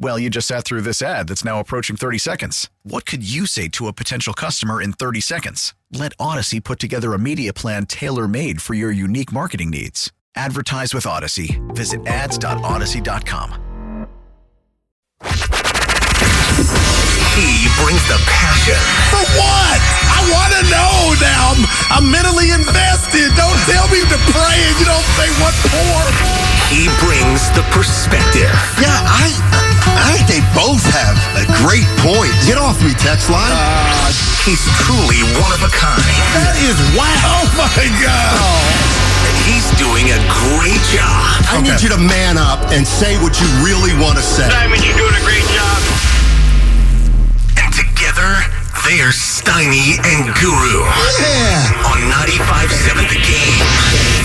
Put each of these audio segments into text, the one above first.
Well, you just sat through this ad that's now approaching 30 seconds. What could you say to a potential customer in 30 seconds? Let Odyssey put together a media plan tailor made for your unique marketing needs. Advertise with Odyssey. Visit ads.odyssey.com. He brings the passion. For what? I want to know now. I'm, I'm mentally invested. Don't tell me to pray and you don't say what for. He brings the perspective. Yeah, I, I think they both have a great point. Get off me, text line. Uh, he's truly one of a kind. That is wow. Oh my God. And he's doing a great job. I need you to man up and say what you really want to say. Simon, you're doing a great job. And together, they're Steiny and Guru. Yeah. On 95.7 The Game.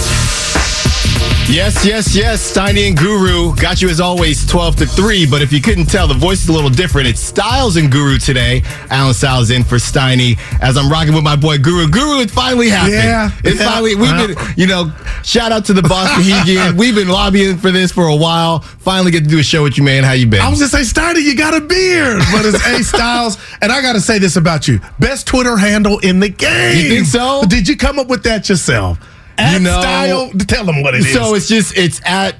Yes, yes, yes. Steiny and Guru got you as always 12 to 3. But if you couldn't tell, the voice is a little different. It's Styles and Guru today. Alan Styles in for Steiny as I'm rocking with my boy Guru. Guru, it finally happened. Yeah, It yeah. finally, we've been, you know, shout out to the boss Mohegan. We've been lobbying for this for a while. Finally get to do a show with you, man. How you been? I was just say, Steiner, you got a beard, but it's A Styles. And I got to say this about you: best Twitter handle in the game. You think so? Did you come up with that yourself? At You know- style, tell them what it is. So it's just it's at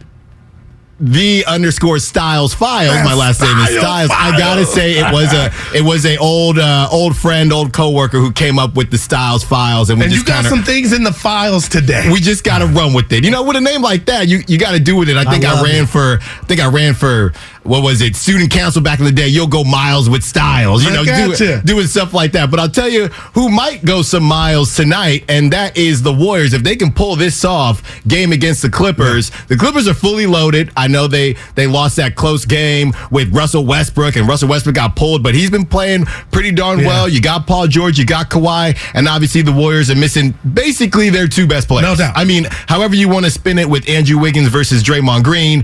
the underscore Styles Files. Yeah, My last name is Styles Styles. I gotta say it was a it was a old uh, old friend, old coworker who came up with the Styles Files, and we and you just got kind some things in the files today. we just gotta run with it. You know, with a name like that, you you gotta do with it. I think I, love ran it. for I think I ran for what was it student council back in the day. You'll go miles with Styles. You I know, gotcha. do, doing stuff like that. But I'll tell you who might go some miles tonight, and that is the Warriors. If they can pull this off, game against the Clippers. The Clippers are fully loaded. I know they they lost that close game with Russell Westbrook, and Russell Westbrook got pulled, but he's been playing pretty darn Yeah. well. You got Paul George, you got Kawhi, and obviously the Warriors are missing basically their two best players. No doubt. I mean, however you want to spin it with Andrew Wiggins versus Draymond Green.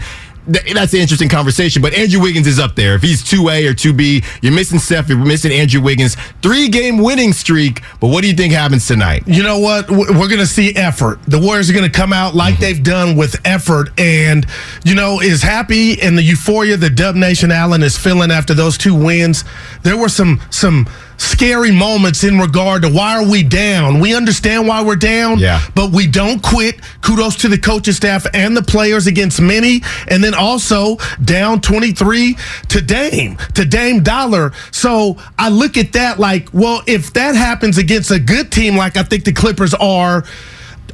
Th- That's an interesting conversation, but Andrew Wiggins is up there. If he's 2A or 2B, you're missing Steph, you're missing Andrew Wiggins. Three game winning streak, but what do you think happens tonight? you know what? We're going to see effort. The Warriors are going to come out like Mm-hmm. they've done with effort, and you know is happy and the euphoria that Dub Nation Allen is feeling after those two wins. There were some some scary moments in regard to why are we down? We understand why we're down, Yeah. but we don't quit. Kudos to the coaching staff and the players against many, and then also down 23 to Dame, to Dame Dollar. So I look at that like, well, if that happens against a good team like I think the Clippers are,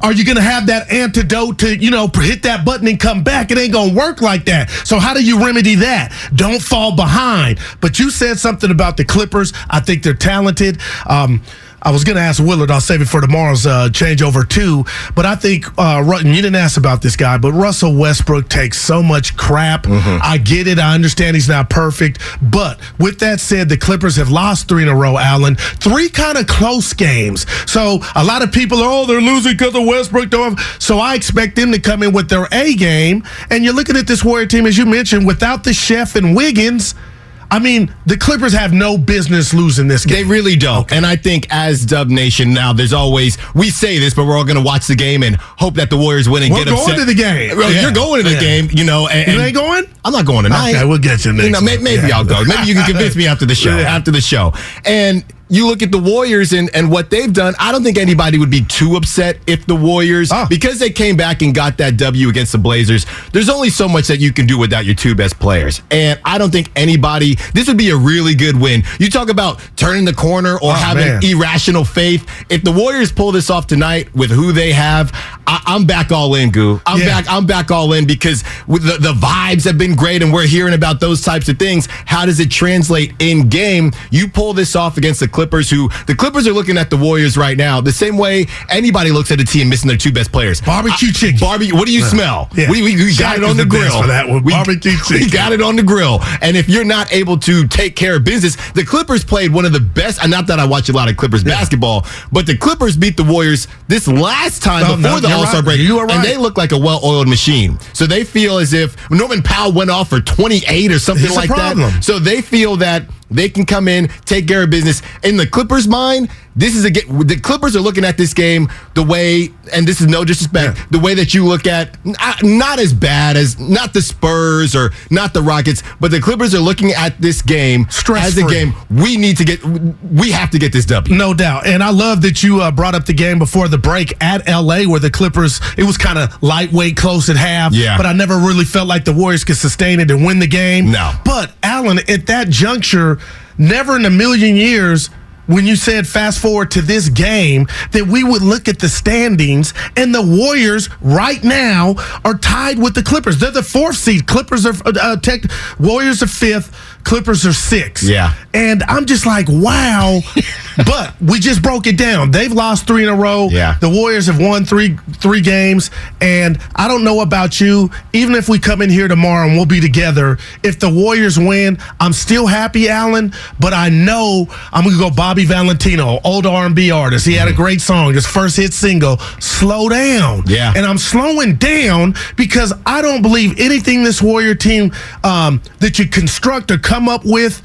are you going to have that antidote to, you know, hit that button and come back? It ain't going to work like that. So how do you remedy that? Don't fall behind. But you said something about the Clippers. I think they're talented. Um, I was going to ask Willard. I'll save it for tomorrow's uh, changeover too. But I think uh, you didn't ask about this guy, but Russell Westbrook takes so much crap. I get it. I understand he's not perfect. But with that said, the Clippers have lost three in a row. Allen, three kind of close games. So a lot of people are, oh, they're losing because of Westbrook. Don't have-" So I expect them to come in with their A game. And you're looking at this Warrior team, as you mentioned, without the chef and Wiggins. I mean, the Clippers have no business losing this game. They really don't. And I think as Dub Nation now, there's always, we say this, but we're all going to watch the game and hope that the Warriors win and get us. We're get upset. going to the game. Well, Yeah. You're going to the Yeah. game, you know. And, You ain't going? I'm not going tonight. Okay, we'll get you next You know, may- one. maybe Yeah. I'll go. Maybe you can convince me after the show. After the show, and you look at the Warriors and, and what they've done, I don't think anybody would be too upset if the Warriors, Oh. because they came back and got that W against the Blazers, there's only so much that you can do without your two best players. And I don't think anybody, this would be a really good win. You talk about turning the corner or Oh, having man. irrational faith. If the Warriors pull this off tonight with who they have, I, I'm back all in, Goo. I'm Yeah. back. I'm back all in because with the, the vibes have been great, and we're hearing about those types of things. How does it translate in game? You pull this off against the Clippers, who the Clippers are looking at the Warriors right now the same way anybody looks at a team missing their two best players. Barbecue chicken. Barbecue. What do you smell? Yeah. We, we, we got it on the, the grill for that one. We- Barbecue We got it on the grill. And if you're not able to take care of business, the Clippers played one of the best. And not that I watch a lot of Clippers basketball, but the Clippers beat the Warriors this last time No, before no, the All Star right. break, You are and they look like a well-oiled machine. So they feel as if Norman Powell went off for 28 or something a like that. So they feel that they can come in, take care of business. In the Clippers' mind, this is a get. The Clippers are looking at this game the way, and this is no disrespect, Yeah. the way that you look at not, not as bad as not the Spurs or not the Rockets, but the Clippers are looking at this game as a game we need to get. We have to get this W. No doubt. And I love that you uh, brought up the game before the break at LA where the Clippers, it was kind of lightweight, close at half. Yeah. But I never really felt like the Warriors could sustain it and win the game. No. But, Allen, at that juncture, never in a million years. When you said fast forward to this game, that we would look at the standings and the Warriors right now are tied with the Clippers. They're the fourth seed. Clippers are uh, tech, Warriors are fifth. Clippers are six. Yeah. And I'm just like, wow. but we just broke it down. They've lost three in a row. Yeah. The Warriors have won three three games. And I don't know about you. Even if we come in here tomorrow and we'll be together, if the Warriors win, I'm still happy, Allen. But I know I'm gonna go Bobby Valentino, old R&B artist. He had a great song, his first hit single, "Slow Down." Yeah. And I'm slowing down because I don't believe anything this Warrior team um, that you construct or come up with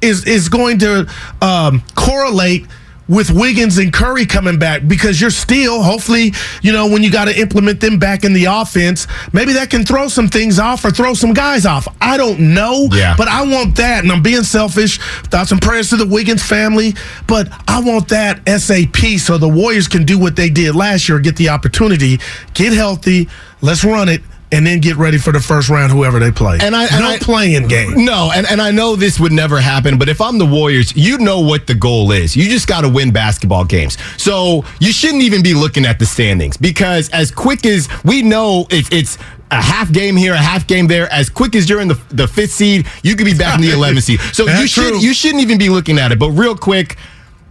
is is going to um, correlate with Wiggins and Curry coming back because you're still hopefully you know when you got to implement them back in the offense maybe that can throw some things off or throw some guys off. I don't know Yeah. but I want that. And I'm being selfish. Thoughts and prayers to the Wiggins family but I want that SAP so the Warriors can do what they did last year get the opportunity get healthy let's run it and then get ready for the first round whoever they play And I- and no I- playing game No, and, and I know this would never happen, but if I'm the Warriors, you know what the goal is. You just got to win basketball games. So you shouldn't even be looking at the standings because as quick as we know it's, it's a half game here, a half game there, as quick as you're in the, the fifth seed, you could be back in the 11th seed. So That's you should true. you shouldn't even be looking at it. But real quick,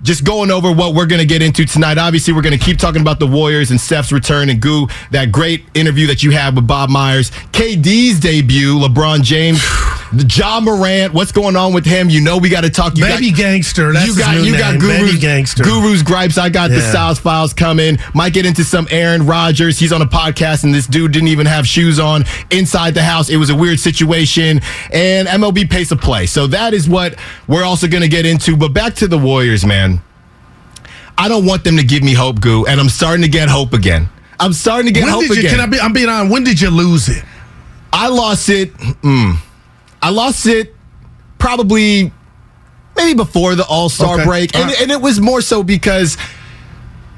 just going over what we're going to get into tonight. Obviously, we're going to keep talking about the Warriors and Steph's return and Goo, that great interview that you had with Bob Myers. KD's debut, LeBron James, Ja Morant, what's going on with him? You know we got to talk. You Baby got, gangster. That's you his got new you got name, Guru's, Baby gangster. Guru's gripes. I got the Yeah. Styles files coming. Might get into some Aaron Rodgers. He's on a podcast and this dude didn't even have shoes on inside the house. It was a weird situation. And MLB pace of play. So that is what we're also going to get into. But back to the Warriors, man. I don't want them to give me hope, Goo, and I'm starting to get hope again. I'm starting to get When hope did you? again. Can I be? I'm being honest. When did you lose it? I lost it. Mm, I lost it probably maybe before the All Star Okay. break, and, right. and it was more so because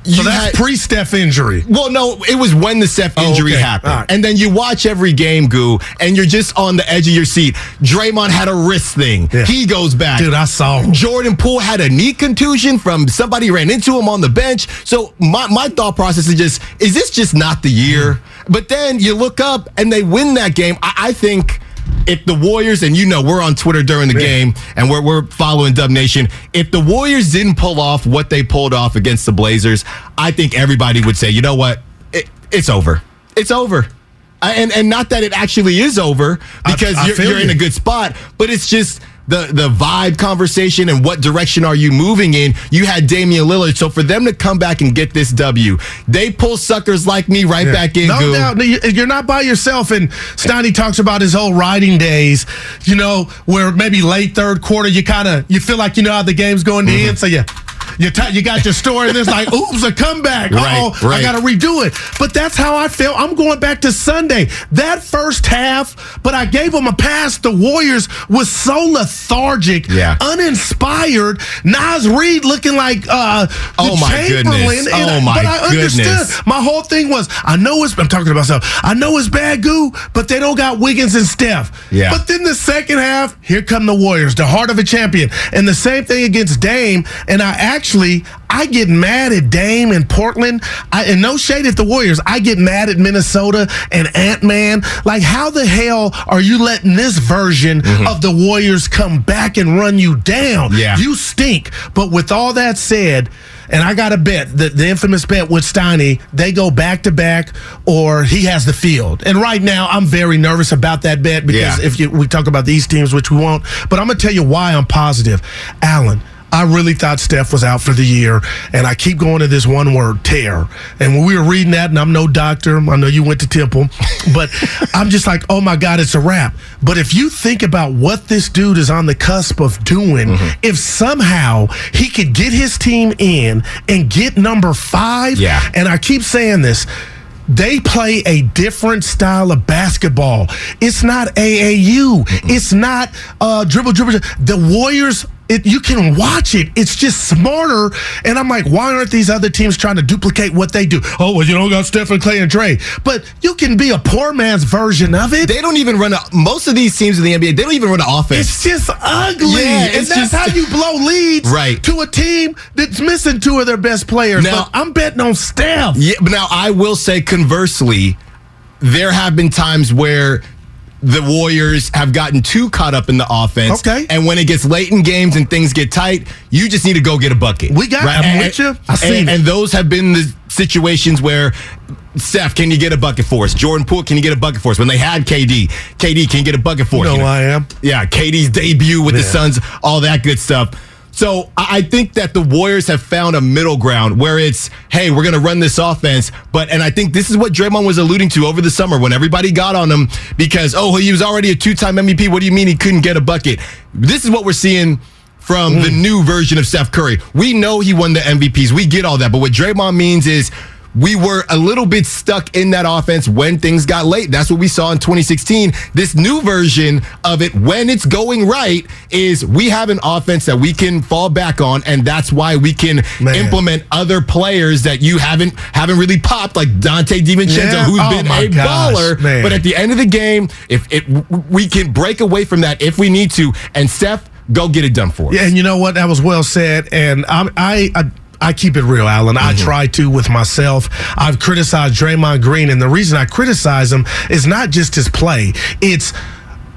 So that's had- pre-Steph injury. well, no, it was when the Steph Oh, injury okay. happened. Right. And then you watch every game, Goo, and you're just on the edge of your seat. Draymond had a wrist thing. Yeah. He goes back. Dude, I saw him. Jordan Poole had a knee contusion from somebody ran into him on the bench. So my, my thought process is just, is this just not the year? Mm. But then you look up and they win that game. I, I think if the Warriors, and you know we're on Twitter during the game and we're, we're following Dub Nation, if the Warriors didn't pull off what they pulled off against the Blazers, I think everybody would say, you know what? It, it's over. It's over. I- And and not that it actually is over because I you're, you're in a good spot, but it's just the the vibe conversation and what direction are you moving in. You had Damian Lillard, so for them to come back and get this W, they pull suckers like me right Yeah. back in. No doubt. You- You're not by yourself. And Steiny talks about his whole riding days, you know, where maybe late third quarter, you kind of, you feel like you know how the game's going to Mm-hmm. end. So you, you t- you got your story, and it's like, oops, a comeback. Right, Oh, I got to redo it. But that's how I feel. I'm going back to Sunday. That first half, but I gave them a pass. The Warriors was so lethargic, Yeah. uninspired. Naz Reid looking like uh, Oh, my Chamberlain. goodness. And Oh, my but I goodness. understood. My whole thing was, I know it's. I'm talking to myself. I know it's bad goo, but they don't got Wiggins and Steph. Yeah. But then the second half, here come the Warriors, the heart of a champion, and the same thing against Dame. And I actually, I get mad at Dame in Portland. I, and no shade at the Warriors. I get mad at Minnesota and Ant Man. Like, how the hell are you letting this version mm-hmm. of the Warriors come back and run you down? Yeah. You stink. But with all that said, and I got a bet, the, the infamous bet with Steiny, they go back to back or he has the field. And right now, I'm very nervous about that bet because Yeah. if you, we talk about these teams, which we won't, but I'm going to tell you why I'm positive. Allen, I really thought Steph was out for the year, and I keep going to this one word, tear. And when we were reading that, and I'm no doctor, I know you went to Temple, but I'm just like, oh my God, it's a wrap. But if you think about what this dude is on the cusp of doing, if somehow he could get his team in and get number five, Yeah. and I keep saying this, they play a different style of basketball. It's not AAU. It's not uh, dribble, dribble. dribble. The Warriors. It, you can watch it. It's just smarter. And I'm like, why aren't these other teams trying to duplicate what they do? Oh, well, you don't got Stephen Clay and Dre. But you can be a poor man's version of it. They don't even run a, most of these teams in the NBA. They don't even run an offense. It's just ugly. Yeah, and that's just- how you blow leads Right. to a team that's missing two of their best players. Now- but I'm betting on Steph. Yeah, but now I will say conversely, there have been times where the Warriors have gotten too caught up in the offense. Okay. And when it gets late in games and things get tight, you just need to go get a bucket. We got- I'm And- with you. I and- seen and, it. and those have been the situations where Steph, can you get a bucket for us? Jordan Poole, can you get a bucket for us? When they had KD, KD, can you get a bucket for You us? know You who I am. yeah, KD's debut with the Yeah. Suns, all that good stuff. So I think that the Warriors have found a middle ground where it's, hey, we're going to run this offense. But, and I think this is what Draymond was alluding to over the summer when everybody got on him because, oh, he was already a two time MVP. What do you mean he couldn't get a bucket? This is what we're seeing from the mm. new version of Steph Curry. We know he won the MVPs. We get all that. But what Draymond means is, we were a little bit stuck in that offense when things got late. That's what we saw in 2016. This new version of it, when it's going right, is we have an offense that we can fall back on, and that's why we can Man. implement other players that you haven't haven't really popped, like Donte DiVincenzo, Yeah. who's Oh been a gosh, baller. man. But at the end of the game, if it we can break away from that if we need to, and Steph, go get it done for us. Yeah, and you know what? That was well said. And I'm, I, I, I keep it real, Alan. I mm-hmm. try to with myself. I've criticized Draymond Green, and the reason I criticize him is not just his play. It's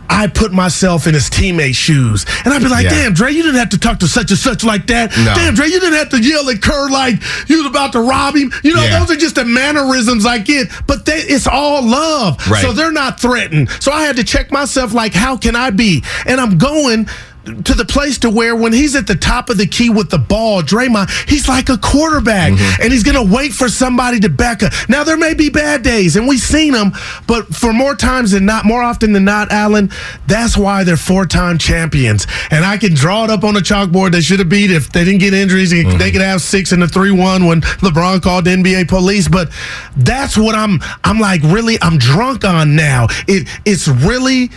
I put myself in his teammate's shoes, and I'd be like, Yeah. "Damn, Dre, you didn't have to talk to such and such like that. No. Damn, Dre, you didn't have to yell at Kerr like you was about to rob him. You know, Yeah. those are just the mannerisms I get. But they, it's all love, Right. so they're not threatened. So I had to check myself, like, how can I be? And I'm going to the place to where when he's at the top of the key with the ball, Draymond, he's like a quarterback, Mm-hmm. and he's gonna wait for somebody to back up. Now there may be bad days, and we've seen them, but for more times than not, more often than not, Allen, that's why they're four-time champions. And I can draw it up on the chalkboard. They should have beat if they didn't get injuries. They Mm-hmm. could have six in a three-one when LeBron called the NBA police. But that's what I'm. I'm like really. I'm drunk on now. It. It's really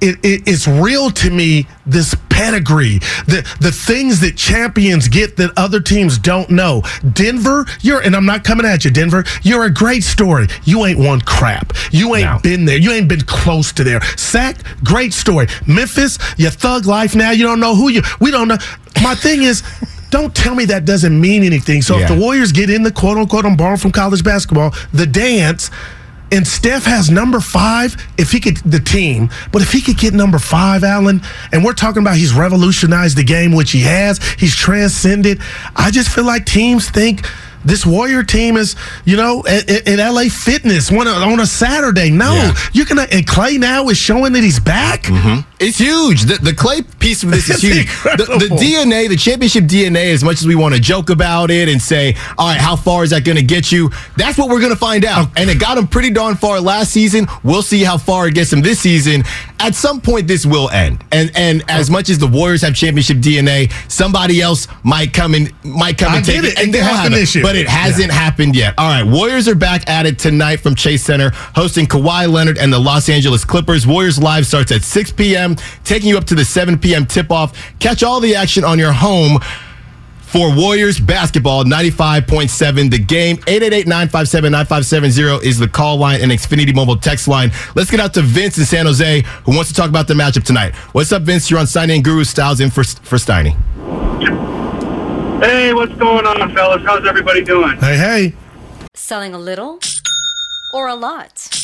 it, it, it's real to me this pedigree the the things that champions get that other teams don't know. Denver you're and i'm not coming at you denver you're a great story. You ain't won crap. You ain't No. been there. You ain't been close to there. Sack great story. Memphis your thug life now you don't know who you we don't know. My thing is don't tell me that doesn't mean anything. So if the warriors get in the quote unquote i'm borrowing from college basketball the dance and Steph has number five. If he could, the team, but if he could get number five, Allen, and we're talking about he's revolutionized the game, which he has, he's transcended. I just feel like teams think this Warrior team is, you know, in LA Fitness one on a Saturday. No, Yeah. you're gonna. And Clay now is showing that he's back. It- It's huge. The, the clay piece of this is huge. The, the. DNA, the championship DNA, as much as we want to joke about it and say, all right, how far is that going to get you? That's what we're going to find out. And it got him pretty darn far last season. We'll see how far it gets him this season. At some point, this will end. And and as much as the Warriors have championship DNA, somebody else might come and might come I and take it. it. And It they'll can have it. this year. But it hasn't happened yet. All right, Warriors are back at it tonight from Chase Center, hosting Kawhi Leonard and the Los Angeles Clippers. Warriors Live starts at 6 p.m., taking you up to the 7 p.m. tip off. Catch all the action on your home. For Warriors basketball, 95.7 the game. 888-957-9570 is the call line and Xfinity mobile text line. Let's get out to Vince in San Jose who wants to talk about the matchup tonight. What's up, Vince? You're on Steiny and Guru Styles in for, for Steiny. Hey, what's going on, fellas? How's everybody doing? Hey, hey. Selling a little or a lot?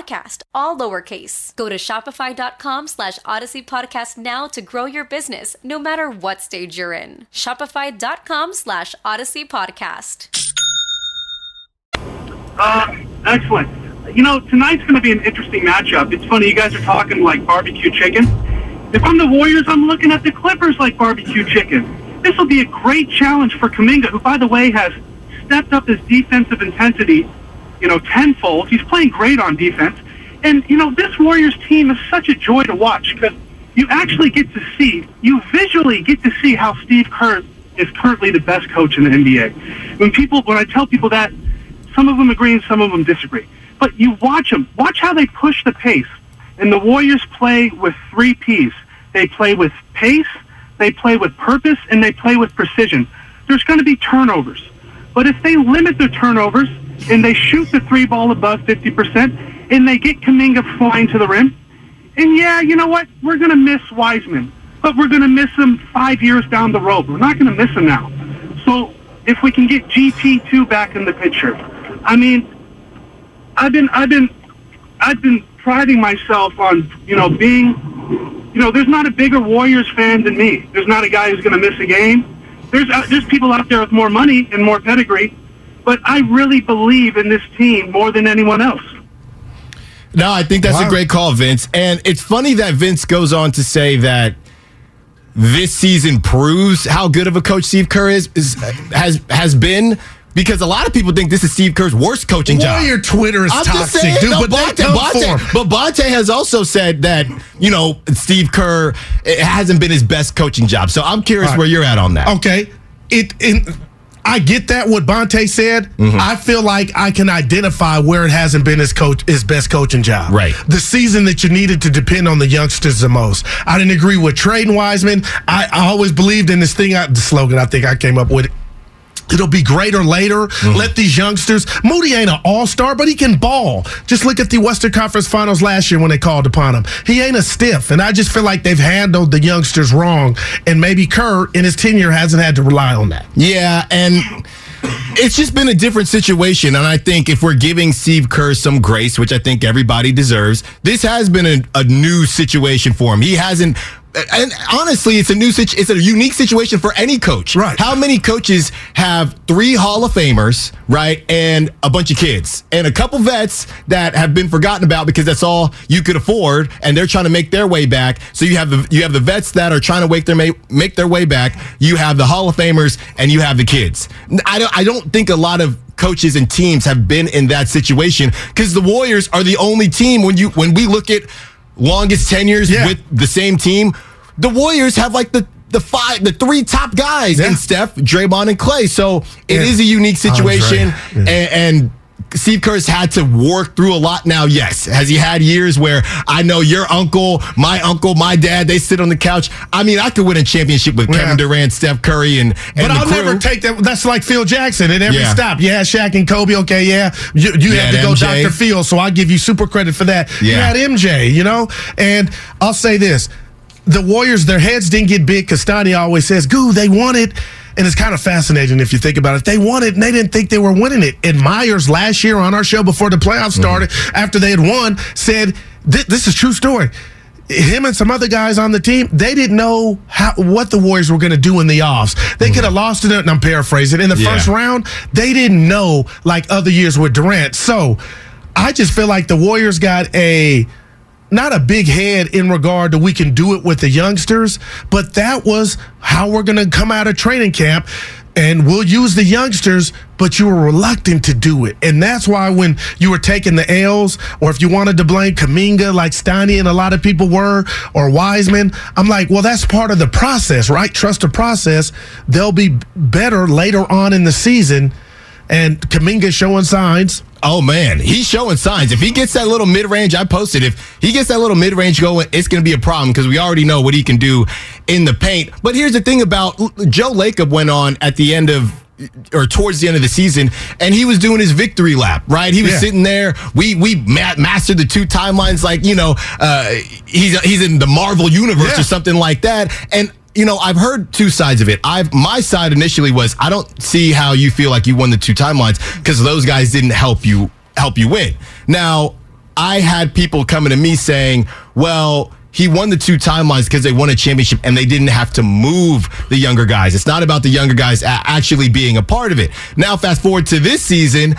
all lowercase. Go to shopify.com slash odyssey podcast now to grow your business, no matter what stage you're in. Shopify.com slash odyssey podcast. Uh, excellent. You know, tonight's going to be an interesting matchup. It's funny, you guys are talking like barbecue chicken. If I'm the Warriors, I'm looking at the Clippers like barbecue chicken. This will be a great challenge for Kuminga, who, by the way, has stepped up his defensive intensity, you know, tenfold. He's playing great on defense. And, you know, this Warriors team is such a joy to watch because you actually get to see, you visually get to see how Steve Kerr is currently the best coach in the NBA. When people, when I tell people that, some of them agree and some of them disagree. But you watch them. Watch how they push the pace. And the Warriors play with three Ps. They play with pace, they play with purpose, and they play with precision. There's going to be turnovers. But if they limit their turnovers and they shoot the three ball above 50% and they get Kuminga flying to the rim, and yeah, you know what? We're going to miss Wiseman, but we're going to miss him five years down the road. We're not going to miss him now. So if we can get GP2 back in the picture, I mean, I've been, I've been, I've been priding myself on, you know, being, you know, there's not a bigger Warriors fan than me. There's not a guy who's going to miss a game. There's, uh, there's people out there with more money and more pedigree, but I really believe in this team more than anyone else. No, I think that's Wow. a great call, Vince. And it's funny that Vince goes on to say that this season proves how good of a coach Steve Kerr is, is has has been because a lot of people think this is Steve Kerr's worst coaching job. Your Twitter is I'm just toxic, saying, dude. no, but Bonta, they come for him. Bonta, but Bonta has also said that you know Steve Kerr it hasn't been his best coaching job. So I'm curious All right. where you're at on that. Okay. It in I get that what Bonta said. Mm-hmm. I feel like I can identify where it hasn't been his coach his best coaching job. Right. The season that you needed to depend on the youngsters the most. I didn't agree with trading Wiseman. I, I always believed in this thing I, the slogan I think I came up with. It'll be greater later. Mm-hmm. Let these youngsters. Moody ain't an all star, but he can ball. Just look at the Western Conference Finals last year when they called upon him. He ain't a stiff, and I just feel like they've handled the youngsters wrong. And maybe Kerr in his tenure hasn't had to rely on that. Yeah, and it's just been a different situation. And I think if we're giving Steve Kerr some grace, which I think everybody deserves, this has been a, a new situation for him. He hasn't and honestly, it's a new situ- it's a unique situation for any coach. Right. How many coaches have three Hall of Famers, right, and a bunch of kids, and a couple vets that have been forgotten about because that's all you could afford, and they're trying to make their way back. So you have the you have the vets that are trying to make their ma- make their way back. You have the Hall of Famers, and you have the kids. I don't I don't think a lot of coaches and teams have been in that situation because the Warriors are the only team when you when we look at longest tenures Yeah. with the same team. The Warriors have like the the five, the three top guys Yeah. in Steph, Draymond, and Clay. So it Yeah. is a unique oh, situation, Yeah. and, and Steve Kerr's had to work through a lot now. Yes, has he had years where I know your uncle, my uncle, my dad, they sit on the couch. I mean, I could win a championship with Yeah. Kevin Durant, Steph Curry, and and But I'll crew. never take that. That's like Phil Jackson at every Yeah. stop. Yeah, Shaq and Kobe. Okay, yeah, you, you Yeah, had to go MJ. Dr. Phil, so I give you super credit for that. You had MJ, you know, and I'll say this: the Warriors, their heads didn't get big. Castani always says, "Goo, they won it." And it's kind of fascinating if you think about it. They won it and they didn't think they were winning it. And Myers last year on our show before the playoffs started, after they had won, said, "Thi- "This is a true story." him and some other guys on the team, they didn't know how what the Warriors were going to do in the offs. They mm-hmm. could have lost it, and I'm paraphrasing. In the Yeah. first round, they didn't know like other years with Durant. So I just feel like the Warriors got a not a big head in regard to we can do it with the youngsters, but that was how we're going to come out of training camp. And we'll use the youngsters, but you were reluctant to do it. And that's why when you were taking the L's, or if you wanted to blame Kuminga like Steiny and a lot of people were, or Wiseman, I'm like, well, that's part of the process, right? Trust the process. They'll be better later on in the season. And Kuminga showing signs. Oh man, he's showing signs. If he gets that little mid range, I posted. If he gets that little mid range going, it's going to be a problem because we already know what he can do in the paint. But here's the thing about Joe Lacob went on at the end of or towards the end of the season, and he was doing his victory lap. Right, he was Yeah. sitting there. We we ma- mastered the two timelines, like you know, uh, he's he's in the Marvel universe Yeah. or something like that, and. You know, I've heard two sides of it. I've my side initially was I don't see how you feel like you won the two timelines because those guys didn't help you help you win. Now, I had people coming to me saying, well, he won the two timelines because they won a championship and they didn't have to move the younger guys. It's not about the younger guys actually being a part of it. Now, fast forward to this season.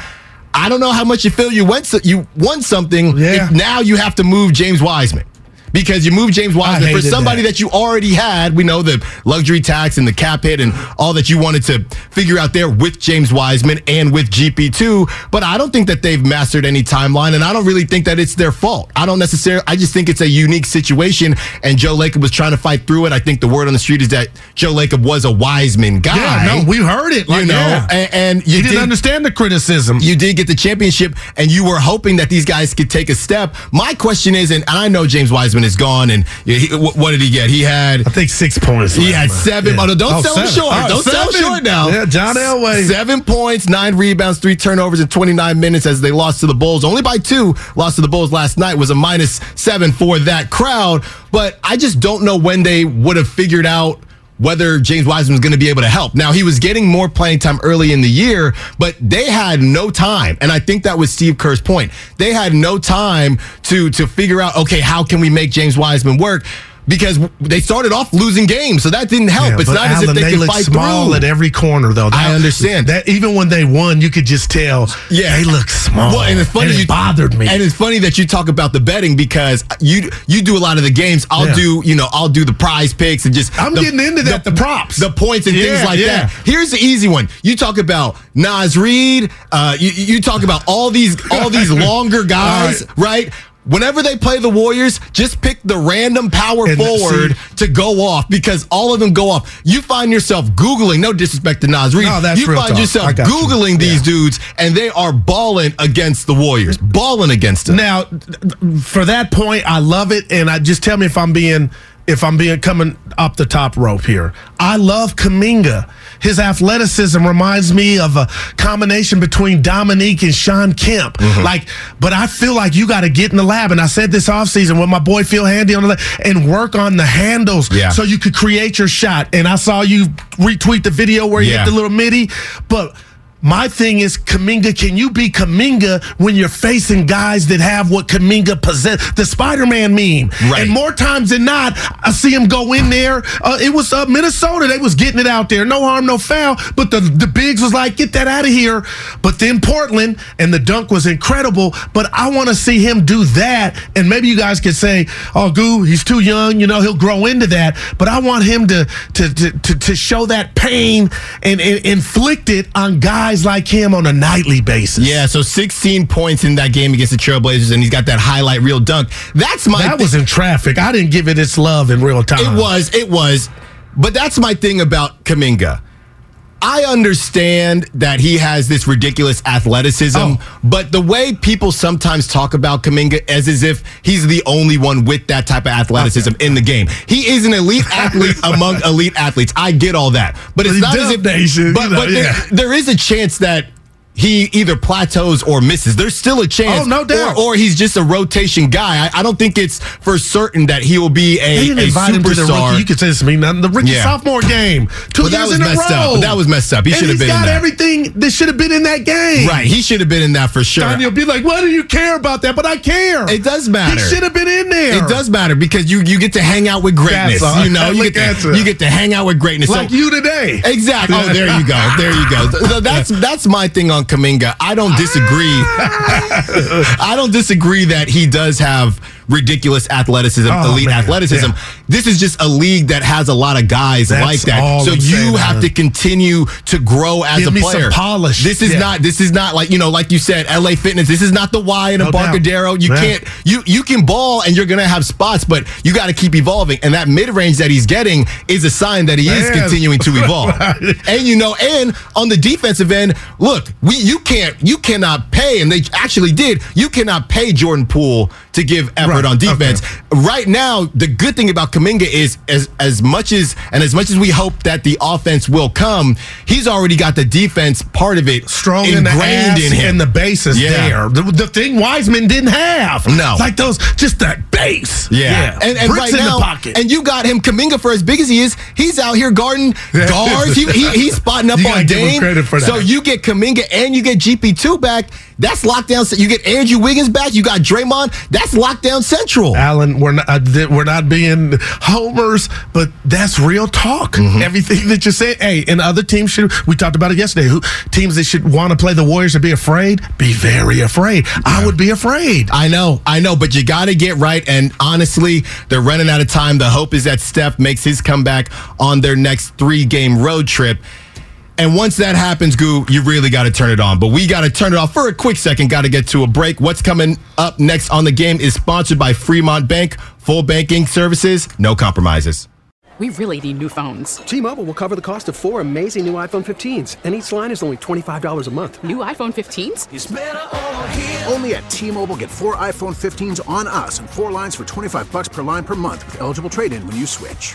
I don't know how much you feel you went so, you won something. Yeah. If now you have to move James Wiseman. Because you moved James Wiseman for somebody that. that you already had. We know the luxury tax and the cap hit and all that you wanted to figure out there with James Wiseman and with GP2. But I don't think that they've mastered any timeline, and I don't really think that it's their fault. I don't necessarily, I just think it's a unique situation, and Joe Lacob was trying to fight through it. I think the word on the street is that Joe Lacob was a Wiseman guy. Yeah, no, we heard it. Like, you know, yeah. and, and you You didn't did- understand the criticism. you did get the championship and you were hoping that these guys could take a step. My question is, and I know James Wiseman is gone, and he, what did he get? He had. I think six points. He had seven. Yeah. Oh, no, don't Oh, sell him short. Oh, don't sell him short now. Yeah, John Elway. Seven points, nine rebounds, three turnovers in 29 minutes as they lost to the Bulls. Only by two. Lost to the Bulls last night was a minus seven for that crowd. But I just don't know when they would have figured out whether James Wiseman was going to be able to help. Now, he was getting more playing time early in the year, but they had no time. And I think that was Steve Kerr's point. They had no time to, to figure out, okay, how can we make James Wiseman work? Because they started off losing games, so that didn't help. Yeah, it's not as if Allen, they, could fight small through. at every corner, though. I understand. that. Even when they won, you could just tell. Yeah. they look small. Well, and it's funny it you bothered me. And it's funny that you talk about the betting because you you do a lot of the games. I'll Yeah. do you know I'll do the prize picks and just I'm the- getting into that, the props. the points and things like yeah. that. Here's the easy one. You talk about Naz Reid. Uh, you, you talk about all these all these longer guys, right? Whenever they play the Warriors, just pick the random power And forward to go off because all of them go off. You find yourself Googling, no disrespect to Naz Reid. No, that's you real find talk. yourself got you. Googling these Yeah. dudes and they are balling against the Warriors. Balling against them. Now, for that point, I love it, and I just tell me if I'm being if I'm being coming up the top rope here. I love Kuminga. His athleticism reminds me of a combination between Dominique and Shawn Kemp. Mm-hmm. Like, but I feel like you got to get in the lab, and I said this offseason with my boy Phil Handy on the lab, and work on the handles Yeah. so you could create your shot. And I saw you retweet the video where you Yeah. hit the little midi, but My thing is, Kuminga, can you be Kuminga when you're facing guys that have what Kuminga possess? The Spider Man meme. Right. And more times than not, I see him go in there. Uh, it was uh, Minnesota. They was getting it out there. No harm, no foul. But the, the Bigs was like, get that out of here. But then Portland, and the dunk was incredible. But I want to see him do that. And maybe you guys could say, oh, Goo, he's too young. You know, he'll grow into that. But I want him to, to, to, to, to show that pain and, and inflict it on guys like him on a nightly basis. Yeah, so 16 points in that game against the Trailblazers, and he's got that highlight reel dunk. That's my. That was in traffic. I didn't give it its love in real time. It was, it was. But that's my thing about Kuminga. I understand that he has this ridiculous athleticism, Oh. but the way people sometimes talk about Kuminga as as if he's the only one with that type of athleticism in the game. He is an elite athlete among elite athletes. I get all that, but it's not as if Nation, But, you know, but there- there is a chance that. He either plateaus or misses. There's still a chance. Oh, no doubt. Or, or he's just a rotation guy. I, I don't think it's for certain that he will be a, They didn't a invite him to the superstar. rookie. You could say this to me. The rookie Yeah. sophomore game, two that years was in a messed row. up. That was messed up. He should have been in got that. everything that should have been in that game. Right. He should have been in that for sure. Donnie will be like, "Why do you care about that?" But I care. It does matter. He should have been in there. It does matter because you you get to hang out with greatness. That's. You know, you get to, you get to hang out with greatness. like so, you today. Exactly. Oh, there you go. There you go. So that's that's my thing on Kuminga. I don't disagree. I don't disagree that he does have ridiculous athleticism, Oh, elite man. athleticism. Yeah. This is just a league that has a lot of guys That's like that. So I'm you have man. to continue to grow as Give a player. polish. This is Yeah. not this is not like, you know, like you said, LA Fitness. This is not the Y and No doubt. Embarcadero. You Yeah. can't you you can ball and you're gonna have spots, but you got to keep evolving. And that mid range that he's getting is a sign that he is continuing to evolve. and you know, and on the defensive end, look, we you can't you cannot pay, and they actually did. You cannot pay Jordan Poole to give effort Right. on defense. Right now, the good thing about Kuminga is as as much as and as much as we hope that the offense will come, he's already got the defense part of it strong in the ingrained ass in him. and the base is Yeah. there. The, the thing Wiseman didn't have. No. like those, just that base. Yeah. And, and Bricks right in now, the pocket. and you got him Kuminga for as big as he is. He's out here guarding guards. He, he, he's spotting up You on Dame. credit for that. So you get Kuminga and you get GP2 back. That's lockdown. You get Andrew Wiggins back. You got Draymond. That's lockdown central. Alan, we're not uh, we're not being homers, but that's real talk. Mm-hmm. Everything that you said. Hey, and other teams should. We talked about it yesterday. Who teams that should want to play the Warriors and be afraid? Be very afraid. I would be afraid. I know, I know, but you got to get right. And honestly, they're running out of time. The hope is that Steph makes his comeback on their next three game road trip. And once that happens, Goo, you really got to turn it on. But we got to turn it off for a quick second. Got to get to a break. What's coming up next on the game is sponsored by Fremont Bank. Full banking services, no compromises. We really need new phones. T-Mobile will cover the cost of four amazing new iPhone 15s, and each line is only $25 a month. New iPhone 15s? Only at T-Mobile get four iPhone 15s on us and four lines for 25 bucks per line per month with eligible trade-in when you switch.